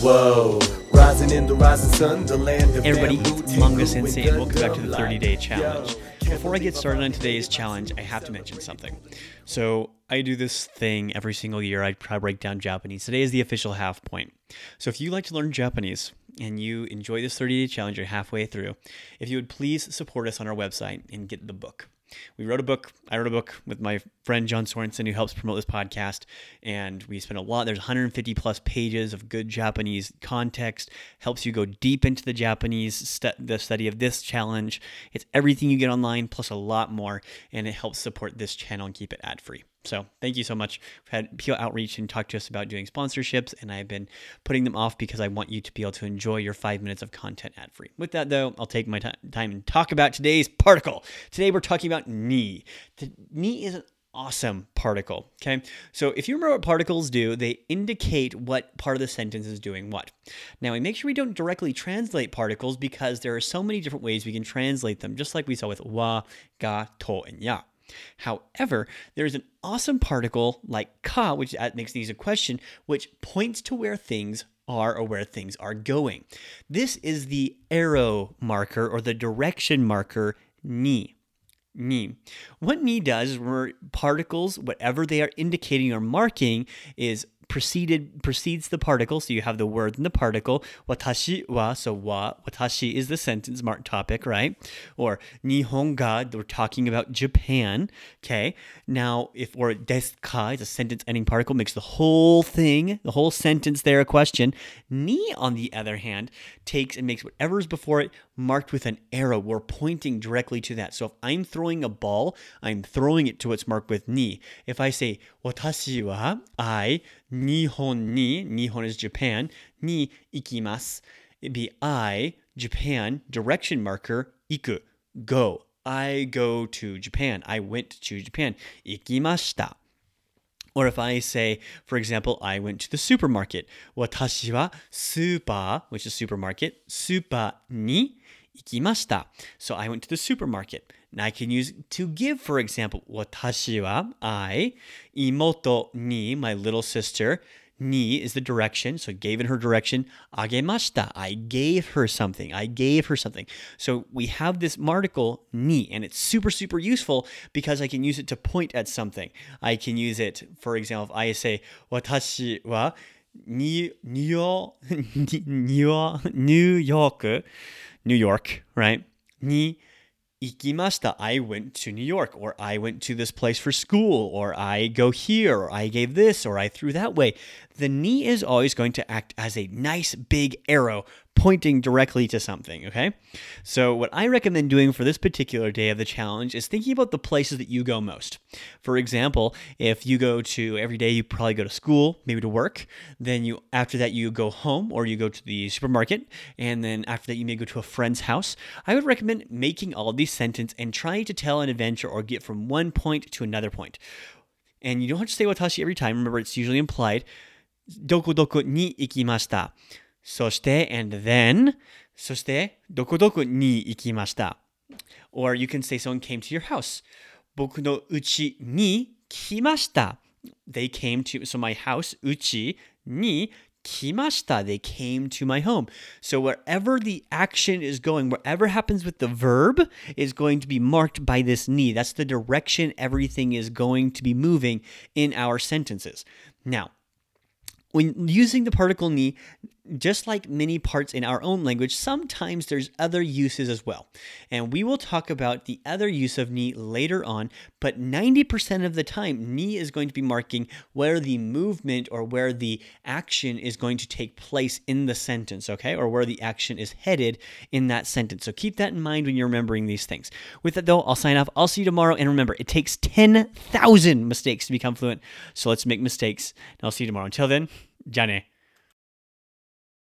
Whoa. Rising in the rising sun, the land of everybody, it's Manga Sensei, and welcome back to the 30 day challenge. Before I get started on today's challenge, I have to mention something. So, I do this thing every single year. I try to break down Japanese. Today is the official half point. So, if you like to learn Japanese and you enjoy this 30 day challenge, you're halfway through, if you would please support us on our website and get the book. We wrote a book. I wrote a book with my friend John Sorensen, who helps promote this podcast. And we spent a lot. There's 150 plus pages of good Japanese context. Helps you go deep into the Japanese stu- the study of this challenge. It's everything you get online plus a lot more, and it helps support this channel and keep it ad free. So thank you so much. We've had people outreach and talk to us about doing sponsorships, and I've been putting them off because I want you to be able to enjoy your five minutes of content ad free. With that, though, I'll take my ti- time and talk about today's particle. Today, we're talking about ni. The ni is an awesome particle. Okay. So if you remember what particles do, they indicate what part of the sentence is doing what. Now we make sure we don't directly translate particles because there are so many different ways we can translate them, just like we saw with wa, ga, to, and ya. However, there's an awesome particle like ka, which makes these a question, which points to where things are or where things are going. This is the arrow marker or the direction marker ni. Ni. What ni does where particles, whatever they are indicating or marking, is preceded precedes the particle. So you have the word and the particle. Watashi wa, so wa, watashi is the sentence mark topic, right? Or nihon ga, we're talking about Japan. Okay. Now, if or desu ka is a sentence ending particle, makes the whole thing, the whole sentence there a question. Ni, on the other hand, takes and makes whatever is before it marked with an arrow. We're pointing directly to that. So if I'm throwing a ball, I'm throwing it to what's marked with ni. If I say watashi wa, I, nihon ni, nihon is Japan, ni ikimasu, it'd be I, Japan, direction marker, iku, go. I go to Japan. I went to Japan. Ikimashita. Or if I say, for example, I went to the supermarket. Watashi wa super, which is supermarket, super ni ikimashita. So I went to the supermarket. Now I can use to give, for example, watashi wa I, imoto ni, my little sister, ni is the direction, so gave in her direction. Agemashita, I gave her something. I gave her something. So we have this particle ni, and it's super, super useful because I can use it to point at something. I can use it, for example, if I say, watashi wa ni, New, New York, New York, right? Ni ikimashita. I went to New York, or I went to this place for school, or I go here, or I gave this, or I threw that way. The ni is always going to act as a nice big arrow pointing directly to something, okay? So, what I recommend doing for this particular day of the challenge is thinking about the places that you go most. For example, if you go to every day, you probably go to school, maybe to work, then you after that you go home or you go to the supermarket, and then after that you may go to a friend's house. I would recommend making all these sentences and trying to tell an adventure or get from one point to another point. And you don't have to say watashi every time. Remember, it's usually implied. Doko doko ni ikimashita. そして、and then, そして、どこどこに行きました。Or you can say someone came to your house. 僕の家に来ました。They came to, so my house, 家に来ました。They came to my home. So wherever the action is going, whatever happens with the verb is going to be marked by this ni. That's the direction everything is going to be moving in our sentences. Now, when using the particle ni, just like many parts in our own language, sometimes there's other uses as well. And we will talk about the other use of ni later on, but 90% of the time, ni is going to be marking where the movement or where the action is going to take place in the sentence, okay? Or where the action is headed in that sentence. So keep that in mind when you're remembering these things. With that, though, I'll sign off. I'll see you tomorrow. And remember, it takes 10,000 mistakes to become fluent. So let's make mistakes. And I'll see you tomorrow. Until then, Jané.